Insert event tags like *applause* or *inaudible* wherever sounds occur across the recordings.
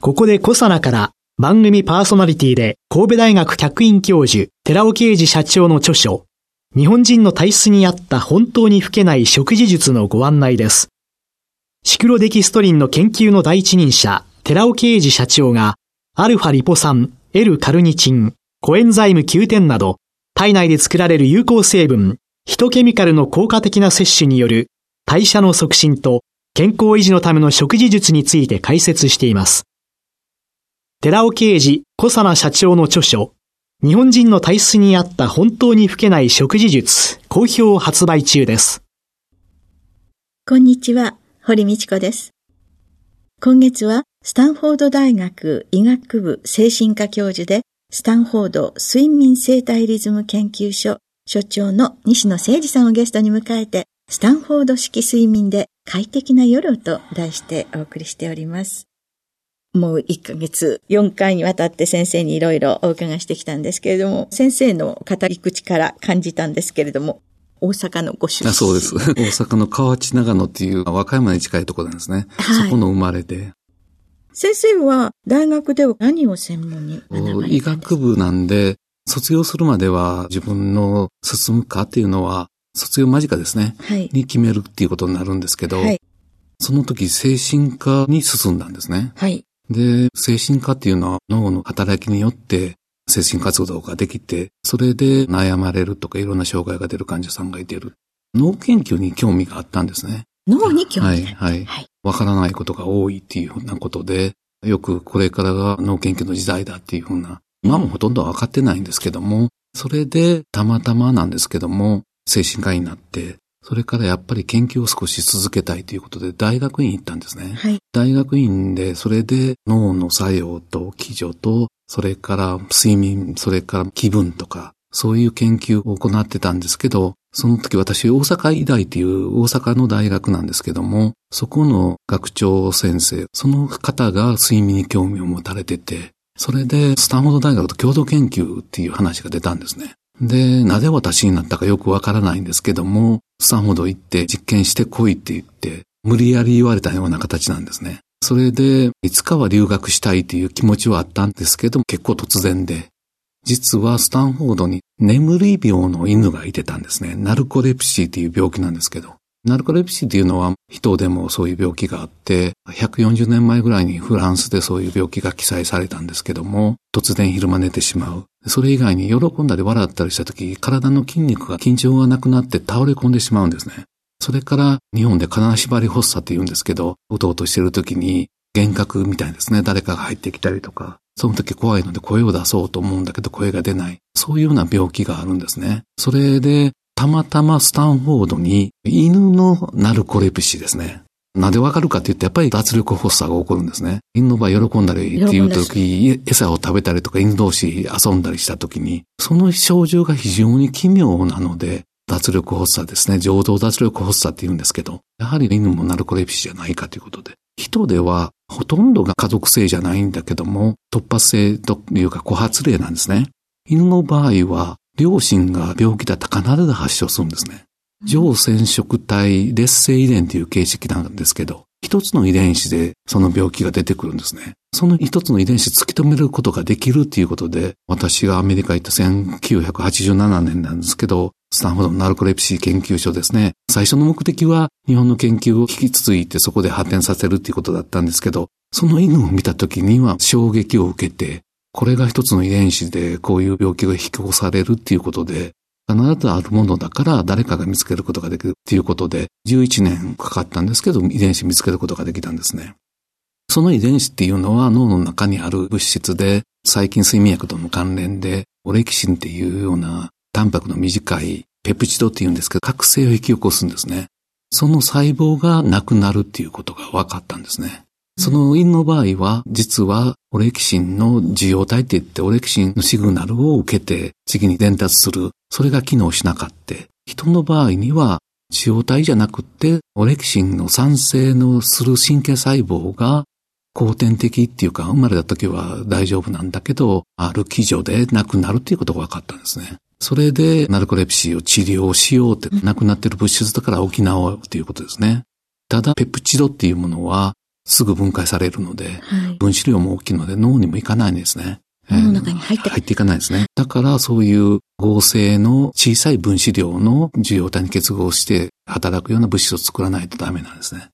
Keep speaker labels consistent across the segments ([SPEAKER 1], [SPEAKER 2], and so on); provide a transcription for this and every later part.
[SPEAKER 1] ここでコサナから番組パーソナリティで神戸大学客員教授寺尾啓二社長の著書日本人の体質に合った本当に老けない食事術のご案内ですシクロデキストリンの研究の第一人者寺尾啓二社長がアルファリポ酸、L カルニチン、コエンザイム Q10 など体内で作られる有効成分ヒトケミカルの効果的な摂取による代謝の促進と健康維持のための食事術について解説しています。寺尾啓治小佐奈社長の著書、日本人の体質に合った本当に老けない食事術、好評発売中です。
[SPEAKER 2] こんにちは、堀道子です。今月は、スタンフォード大学医学部精神科教授で、スタンフォード睡眠生態リズム研究所所長の西野誠二さんをゲストに迎えて、スタンフォード式睡眠で快適な夜と題してお送りしております。もう1ヶ月、4回にわたって先生にいろいろお伺いしてきたんですけれども、先生の語り口から感じたんですけれども、大阪のご出身。
[SPEAKER 3] そうです。*laughs* 大阪の河内長野っていう和歌山に近いところなんですね。はい、そこの生まれで。
[SPEAKER 2] 先生は大学では何を専門に
[SPEAKER 3] 医学部なんで、卒業するまでは自分の進むかっていうのは、卒業間近ですね。はい。に決めるっていうことになるんですけど、はい。その時精神科に進んだんですね。はい。で、精神科っていうのは脳の働きによって精神活動ができて、それで悩まれるとかいろんな障害が出る患者さんがいてる。脳研究に興味があったんですね。
[SPEAKER 2] 脳に興味
[SPEAKER 3] はい、はい。はい。わからないことが多いっていうふうなことで、よくこれからが脳研究の時代だっていうふうな今もほとんど分かってないんですけども、それでたまたまなんですけども、精神科医になって、それからやっぱり研究を少し続けたいということで大学院行ったんですね。はい、大学院でそれで脳の作用と気助と、それから睡眠、それから気分とか、そういう研究を行ってたんですけど、その時私大阪医大っていう大阪の大学なんですけども、そこの学長先生、その方が睡眠に興味を持たれてて、それで、スタンフォード大学と共同研究っていう話が出たんですね。で、なぜ私になったかよくわからないんですけども、スタンフォード行って実験してこいって言って、無理やり言われたような形なんですね。それで、いつかは留学したいという気持ちはあったんですけど、結構突然で、実はスタンフォードに眠り病の犬がいてたんですね。ナルコレプシーという病気なんですけど。ナルコレプシーっていうのは人でもそういう病気があって、140年前ぐらいにフランスでそういう病気が記載されたんですけども、突然昼間寝てしまう。それ以外に喜んだり笑ったりした時、体の筋肉が緊張がなくなって倒れ込んでしまうんですね。それから日本で金縛り発作って言うんですけど、うとうとしてる時に幻覚みたいですね。誰かが入ってきたりとか、その時怖いので声を出そうと思うんだけど声が出ない。そういうような病気があるんですね。それでたまたまスタンフォードに犬のナルコレプシーですね。なんでわかるかって言ってやっぱり脱力発作が起こるんですね。犬の場合喜んだりっていう時、餌を食べたりとか犬同士遊んだりした時に、その症状が非常に奇妙なので、脱力発作ですね。情動脱力発作って言うんですけど、やはり犬もナルコレプシーじゃないかということで。人ではほとんどが家族性じゃないんだけども、突発性というか枯発例なんですね。犬の場合は両親が病気だったら必ず発症するんですね。上染色体劣性遺伝という形式なんですけど、一つの遺伝子でその病気が出てくるんですね。その一つの遺伝子突き止めることができるっていうことで、私がアメリカ行った1987年なんですけど、スタンフォードのナルコレプシー研究所ですね。最初の目的は日本の研究を引き継いでそこで発展させるっていうことだったんですけど、その犬を見た時には衝撃を受けて、これが一つの遺伝子でこういう病気が引き起こされるっていうことで、必ずあるものだから誰かが見つけることができるっていうことで、11年かかったんですけど、遺伝子見つけることができたんですね。その遺伝子っていうのは脳の中にある物質で、細菌睡眠薬との関連で、オレキシンっていうようなタンパクの短いペプチドっていうんですけど、覚醒を引き起こすんですね。その細胞がなくなるっていうことが分かったんですね。その犬の場合は、実はオレキシンの受容体って言って、オレキシンのシグナルを受けて次に伝達する。それが機能しなかった。人の場合には、受容体じゃなくて、オレキシンの酸性のする神経細胞が後天的っていうか、生まれた時は大丈夫なんだけど、ある基準で亡くなるっていうことが分かったんですね。それで、ナルコレプシーを治療しようって、亡くなってる物質だから補おうっていうことですね。ただ、ペプチドっていうものは、すぐ分解されるので、はい、分子量も大きいので脳にもいかないんですね。
[SPEAKER 2] 脳の中に入って
[SPEAKER 3] 入っていかないですね。だからそういう合成の小さい分子量の受容体に結合して働くような物質を作らないとダメなんですね。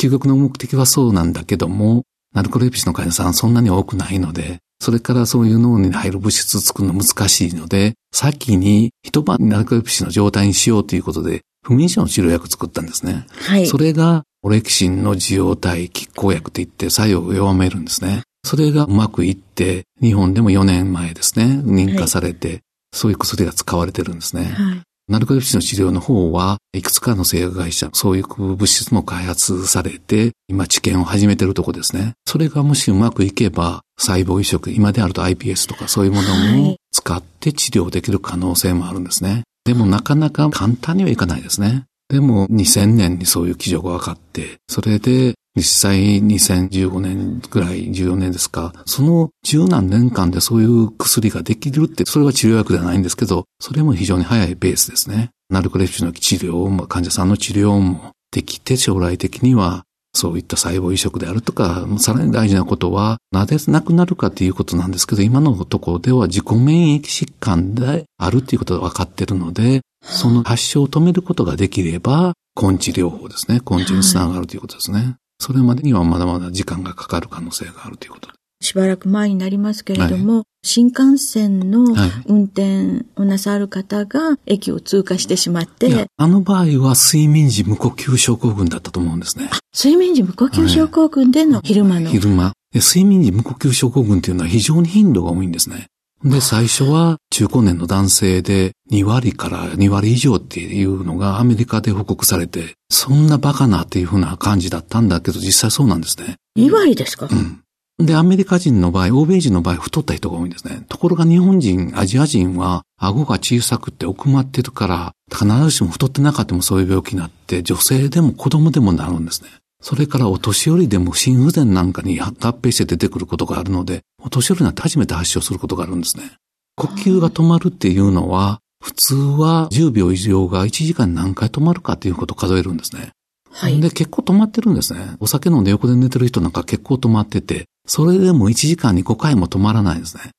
[SPEAKER 3] 究極の目的はそうなんだけども、ナルコレプシの患者さんそんなに多くないので、それからそういう脳に入る物質を作るの難しいので、先に一晩ナルコレプシの状態にしようということで、不眠症の治療薬を作ったんですね。はい。それが、オレキシンの受容体拮抗薬といって作用を弱めるんですね。それがうまくいって、日本でも4年前ですね、認可されて、はい、そういう薬が使われてるんですね。はい。ナルコレプシの治療の方は、いくつかの製薬会社、そういう物質も開発されて、今治験を始めてるとこですね。それがもしうまくいけば、細胞移植、今であると iPS とかそういうものも使って治療できる可能性もあるんですね。でもなかなか簡単にはいかないですね。でも2000年にそういう基準が分かって、それで実際2015年ぐらい、14年ですか、その十何年間でそういう薬ができるって、それは治療薬ではないんですけど、それも非常に早いベースですね。ナルコレプシの治療も、患者さんの治療もできて、将来的にはそういった細胞移植であるとか、さらに大事なことは、なぜなくなるかということなんですけど、今のところでは自己免疫疾患であるということが分かっているので、その発症を止めることができれば、根治療法ですね。根治につながるということですね。はい、それまでにはまだまだ時間がかかる可能性があるということです。
[SPEAKER 2] しばらく前になりますけれども、はい、新幹線の運転をなさる方が駅を通過してしまって、はい、
[SPEAKER 3] あの場合は睡眠時無呼吸症候群だったと思うんですね。
[SPEAKER 2] 睡眠時無呼吸症候群での昼間の。
[SPEAKER 3] 昼間。睡眠時無呼吸症候群っていうのは非常に頻度が多いんですね。で、最初は中高年の男性で2割から2割以上っていうのがアメリカで報告されて、そんなバカなっていうふうな感じだったんだけど、実際そうなんですね。
[SPEAKER 2] 2割ですか？
[SPEAKER 3] うん。で、アメリカ人の場合、欧米人の場合、太った人が多いんですね。ところが日本人、アジア人は、顎が小さくて奥まってるから、必ずしも太ってなかったもそういう病気になって、女性でも子供でもなるんですね。それからお年寄りでも心不全なんかに合併して出てくることがあるので、お年寄りになって初めて発症することがあるんですね。呼吸が止まるっていうのは、普通は10秒以上が1時間に何回止まるかということを数えるんですね。はい。で、結構止まってるんですね。お酒飲んで横で寝てる人なんか結構止まってて、それでも1時間に5回も止まらないですね。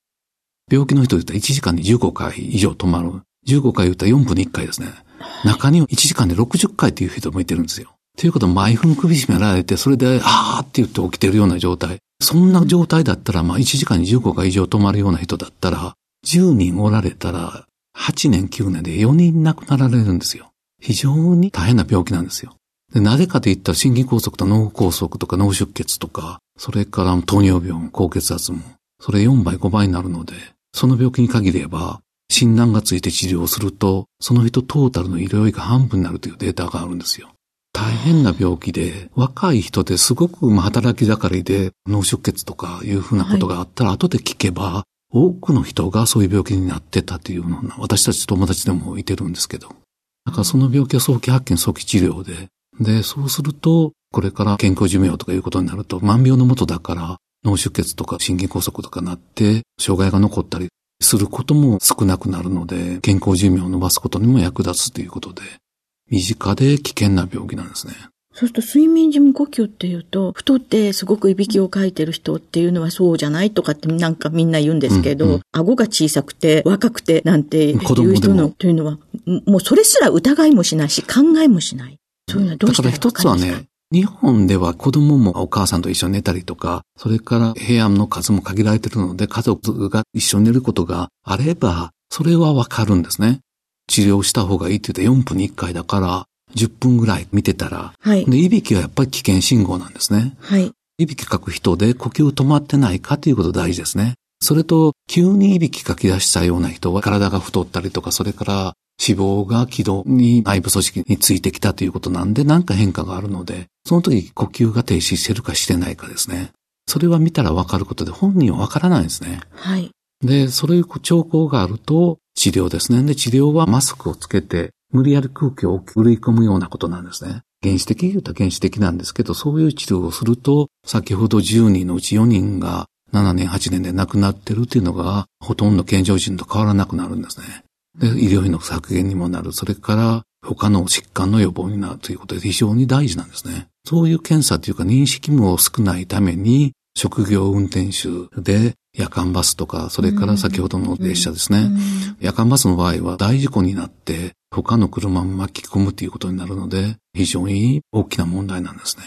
[SPEAKER 3] 病気の人で言ったら1時間に15回以上止まる。15回言ったら4分に1回ですね。中には1時間で60回っていう人もいてるんですよ。ということは毎分首絞められて、それで、はーって言って起きてるような状態。そんな状態だったら、まあ1時間に15回以上止まるような人だったら、10人おられたら、8年9年で4人亡くなられるんですよ。非常に大変な病気なんですよ。でなぜかといったら心筋梗塞と脳梗塞とか脳出血とか、それから糖尿病、高血圧も、それ4倍5倍になるので、その病気に限れば、診断がついて治療すると、その人トータルの医療費が半分になるというデータがあるんですよ。大変な病気で、若い人ですごく働き盛りで脳出血とかいうふうなことがあったら、後で聞けば、多くの人がそういう病気になってたというのは、私たち友達でもいてるんですけど。だからその病気は早期発見、早期治療で、で、そうすると、これから健康寿命とかいうことになると、万病のもとだから、脳出血とか心筋梗塞とかなって、障害が残ったりすることも少なくなるので、健康寿命を伸ばすことにも役立つということで、身近で危険な病気なんですね。
[SPEAKER 2] そうすると睡眠時無呼吸っていうと、太ってすごくいびきをかいてる人っていうのはそうじゃないとかってなんかみんな言うんですけど、うんうん、顎が小さくて若くてなんていう人のというのは、もうそれすら疑いもしないし考えもしない。そういうのはどうしたら
[SPEAKER 3] だから一つはね、日本では子供もお母さんと一緒に寝たりとか、それから部屋の数も限られているので、家族が一緒に寝ることがあれば、それはわかるんですね。治療した方がいいって言って4分に1回だから、10分ぐらい見てたら、はい。で、いびきはやっぱり危険信号なんですね。はい。いびきかく人で呼吸止まってないかということ大事ですね。それと、急にいびきかき出したような人は体が太ったりとか、それから脂肪が気道に内部組織についてきたということなんで、何か変化があるので、その時呼吸が停止してるかしてないかですね。それは見たらわかることで、本人はわからないんですね。
[SPEAKER 2] はい。
[SPEAKER 3] で、そういう兆候があると、治療ですね。で、治療はマスクをつけて、無理やり空気を振り込むようなことなんですね。原始的言うと原始的なんですけど、そういう治療をすると、先ほど10人のうち4人が7年、8年で亡くなってるっていうのが、ほとんど健常人と変わらなくなるんですね。で、医療費の削減にもなる。それから、他の疾患の予防になるということで非常に大事なんですね。そういう検査というか認識も少ないために、職業運転手で夜間バスとか、それから先ほどの列車ですね。夜間バスの場合は大事故になって他の車を巻き込むということになるので、非常に大きな問題なんですね。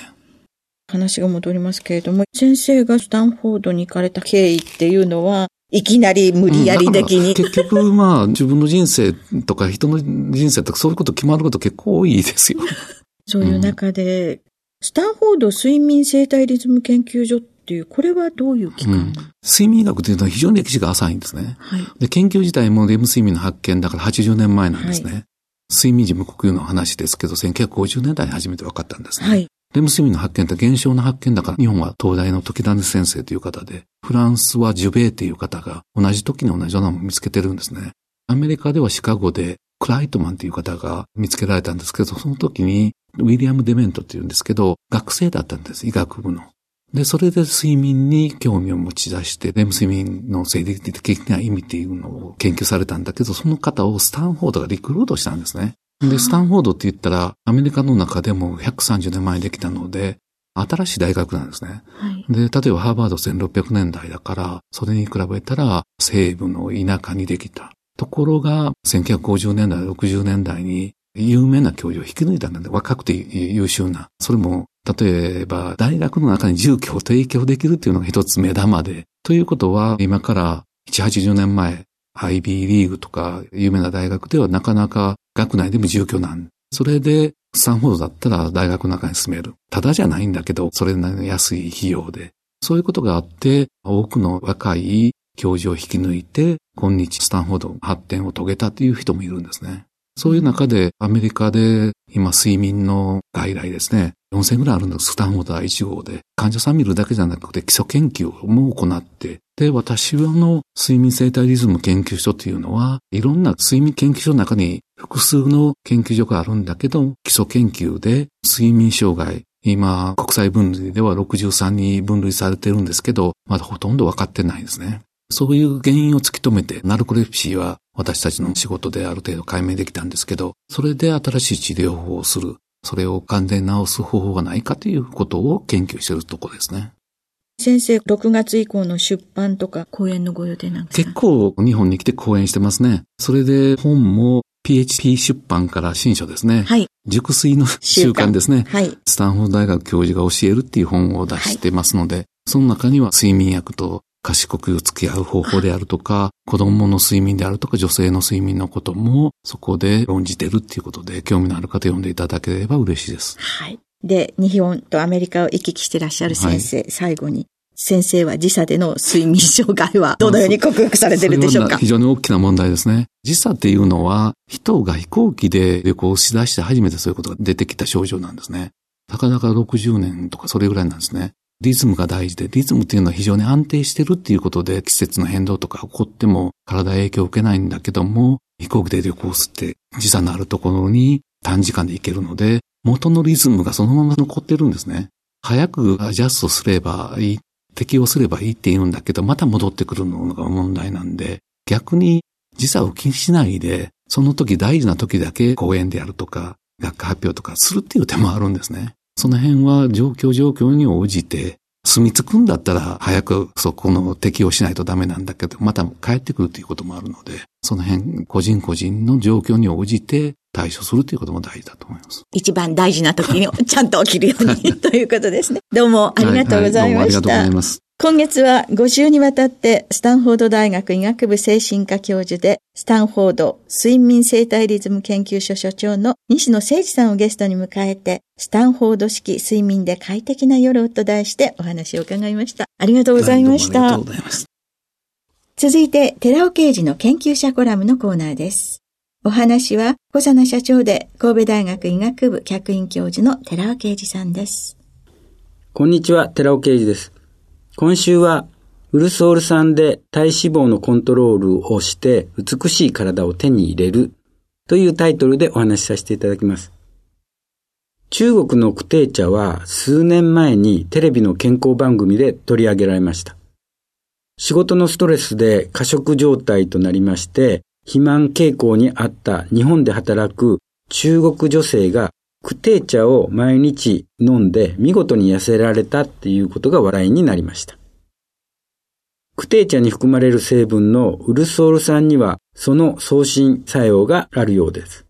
[SPEAKER 2] 話が戻りますけれども、先生がスタンフォードに行かれた経緯っていうのは、いきなり無理やり的に。
[SPEAKER 3] 結局、まあ、自分の人生とか人の人生とかそういうこと決まること結構多いですよ。*laughs*
[SPEAKER 2] そういう中で、うん、スタンフォード睡眠生態リズム研究所っていう、これはどういう機関、うん、
[SPEAKER 3] 睡眠医学というのは非常に歴史が浅いんですね。はい、で研究自体もレム睡眠の発見だから80年前なんですね。はい、睡眠時無呼吸の話ですけど、1950年代に初めて分かったんですね。はい、レム睡眠の発見って現象の発見だから、日本は東大の時種先生という方で、フランスはジュベーという方が同じ時に同じようなものを見つけてるんですね。アメリカではシカゴでクライトマンという方が見つけられたんですけど、その時にウィリアム・デメントっていうんですけど、学生だったんです、医学部の。で、それで睡眠に興味を持ち出して、レム睡眠の生理的な意味っていうのを研究されたんだけど、その方をスタンフォードがリクルートしたんですね。で、スタンフォードって言ったら、アメリカの中でも130年前にできたので、新しい大学なんですね。はい、で、例えばハーバード1600年代だから、それに比べたら西部の田舎にできた。ところが、1950年代、60年代に有名な教授を引き抜いたんだね。若くて優秀な。それも、例えば、大学の中に住居を提供できるっていうのが一つ目玉で。ということは、今から7、80年前、IB リーグとか有名な大学ではなかなか学内でも住居なん。それで、スタンフォードだったら大学の中に住める。ただじゃないんだけど、それなりの安い費用で。そういうことがあって、多くの若い教授を引き抜いて、今日スタンフォード発展を遂げたという人もいるんですね。そういう中で、アメリカで今睡眠の外来ですね、4000ぐらいあるんです、スタンフォード1号で。患者さん見るだけじゃなくて基礎研究も行って、で、私はの睡眠生態リズム研究所というのは、いろんな睡眠研究所の中に複数の研究所があるんだけど、基礎研究で睡眠障害、今、国際分類では63に分類されてるんですけど、まだほとんど分かってないですね。そういう原因を突き止めて、ナルコレプシーは私たちの仕事である程度解明できたんですけど、それで新しい治療法をする、それを完全に治す方法がないかということを研究しているところですね。
[SPEAKER 2] 先生、6月以降の出版とか講演のご予定なんですか？
[SPEAKER 3] 結構日本に来て講演してますね。それで本も PHP 出版から新書ですね。はい。熟睡の習慣ですね。はい。スタンフォード大学教授が教えるっていう本を出してますので、はい、その中には睡眠薬と賢く付き合う方法であるとか、子供の睡眠であるとか、女性の睡眠のことも、そこで論じてるっていうことで、興味のある方読んでいただければ嬉しいです。
[SPEAKER 2] はい。で、日本とアメリカを行き来してらっしゃる先生、はい、最後に、先生は時差での睡眠障害は *laughs* どのように克服されてるでしょうか？
[SPEAKER 3] 非常に大きな問題ですね。時差っていうのは、人が飛行機で旅行しだして初めてそういうことが出てきた症状なんですね。たかだか60年とかそれぐらいなんですね。リズムが大事で、リズムっていうのは非常に安定してるっていうことで、季節の変動とか起こっても体影響を受けないんだけども、飛行機で旅行すって時差のあるところに短時間で行けるので、元のリズムがそのまま残ってるんですね。早くアジャストすればいい、適応すればいいって言うんだけど、また戻ってくるのが問題なんで、逆に時差を気にしないで、その時大事な時だけ講演であるとか、学科発表とかするっていう手もあるんですね。その辺は状況状況に応じて、住み着くんだったら早くそこの適用しないとダメなんだけど、また帰ってくるということもあるので、その辺個人個人の状況に応じて対処するということも大事だと思います。
[SPEAKER 2] 一番大事な時にちゃんと起きるように *laughs* ということですね。どうもありがとうございました。はいはい、どうもありがとうございます。今月は5週にわたってスタンフォード大学医学部精神科教授でスタンフォード睡眠生態リズム研究所所長の西野誠二さんをゲストに迎えてスタンフォード式睡眠で快適な夜をと題してお話を伺いました。ありがとうございました。ありがとうございます。続いて、寺尾刑事の研究者コラムのコーナーです。お話は、小佐奈社長で神戸大学医学部客員教授の寺尾啓二さんです。
[SPEAKER 4] こんにちは、寺尾啓二です。今週は、ウルソール酸で体脂肪のコントロールをして美しい体を手に入れるというタイトルでお話しさせていただきます。中国のクテー茶は数年前にテレビの健康番組で取り上げられました。仕事のストレスで過食状態となりまして、肥満傾向にあった日本で働く中国女性がクテー茶を毎日飲んで見事に痩せられたっていうことが話題になりました。クテー茶に含まれる成分のウルソール酸にはその送信作用があるようです。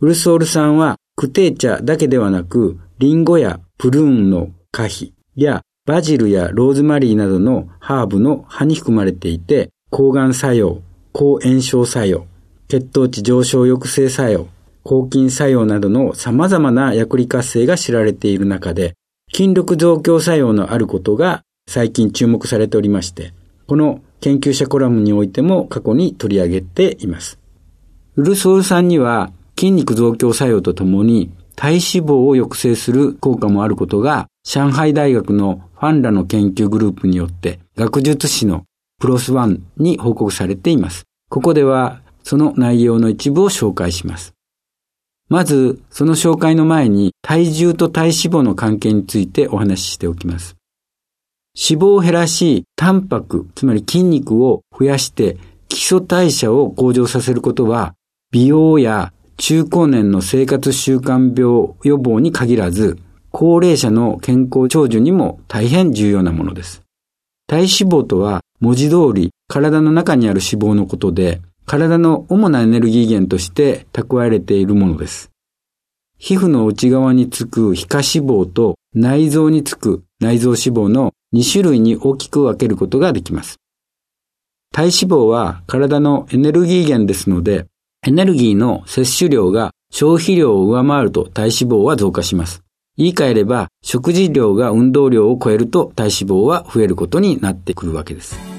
[SPEAKER 4] ウルソール酸はクテー茶だけではなくリンゴやプルーンの花皮やバジルやローズマリーなどのハーブの葉に含まれていて抗がん作用、抗炎症作用、血糖値上昇抑制作用、抗菌作用などの様々な薬理活性が知られている中で、筋力増強作用のあることが最近注目されておりまして、この研究者コラムにおいても過去に取り上げています。ウルソール酸には筋肉増強作用とともに体脂肪を抑制する効果もあることが上海大学のファンらの研究グループによって学術誌のプロスワンに報告されています。ここではその内容の一部を紹介します。まず、その紹介の前に体重と体脂肪の関係についてお話ししておきます。脂肪を減らし、タンパク、つまり筋肉を増やして基礎代謝を向上させることは、美容や中高年の生活習慣病予防に限らず、高齢者の健康長寿にも大変重要なものです。体脂肪とは文字通り体の中にある脂肪のことで、体の主なエネルギー源として蓄えられているものです。皮膚の内側につく皮下脂肪と内臓につく内臓脂肪の2種類に大きく分けることができます。体脂肪は体のエネルギー源ですので、エネルギーの摂取量が消費量を上回ると体脂肪は増加します。言い換えれば、食事量が運動量を超えると体脂肪は増えることになってくるわけです。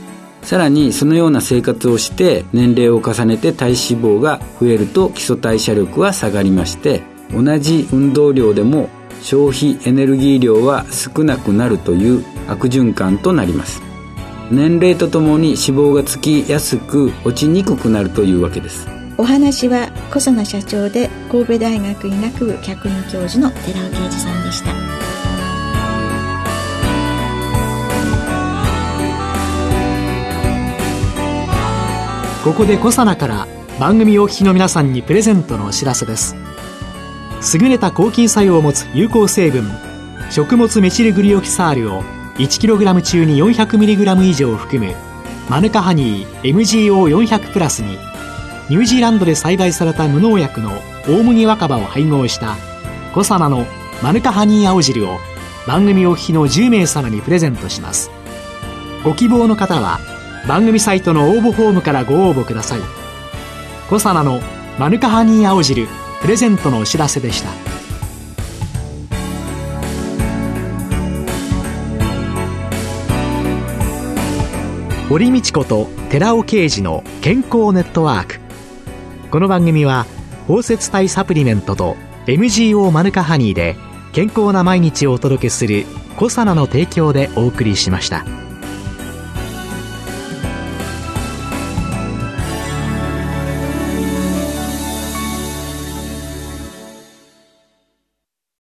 [SPEAKER 4] さらに、そのような生活をして年齢を重ねて体脂肪が増えると基礎代謝力は下がりまして、同じ運動量でも消費エネルギー量は少なくなるという悪循環となります。年齢とともに脂肪がつきやすく落ちにくくなるというわけです。
[SPEAKER 2] お話は小佐奈社長で神戸大学医学部客員教授の寺尾啓二さんでした。
[SPEAKER 1] ここで小佐奈から番組お聞きの皆さんにプレゼントのお知らせです。優れた抗菌作用を持つ有効成分食物メチルグリオキサールを 1kg 中に 400mg 以上含むマヌカハニー MGO400 プラスにニュージーランドで栽培された無農薬の大麦若葉を配合したコサナのマヌカハニー青汁を番組お聞きの10名様にプレゼントします。ご希望の方は番組サイトの応募フォームからご応募ください。コサナのマヌカハニー青汁プレゼントのお知らせでした。堀道子と寺尾啓二の健康ネットワーク。この番組は包摂体サプリメントと MGO マヌカハニーで健康な毎日をお届けする「コサナの提供」でお送りしました。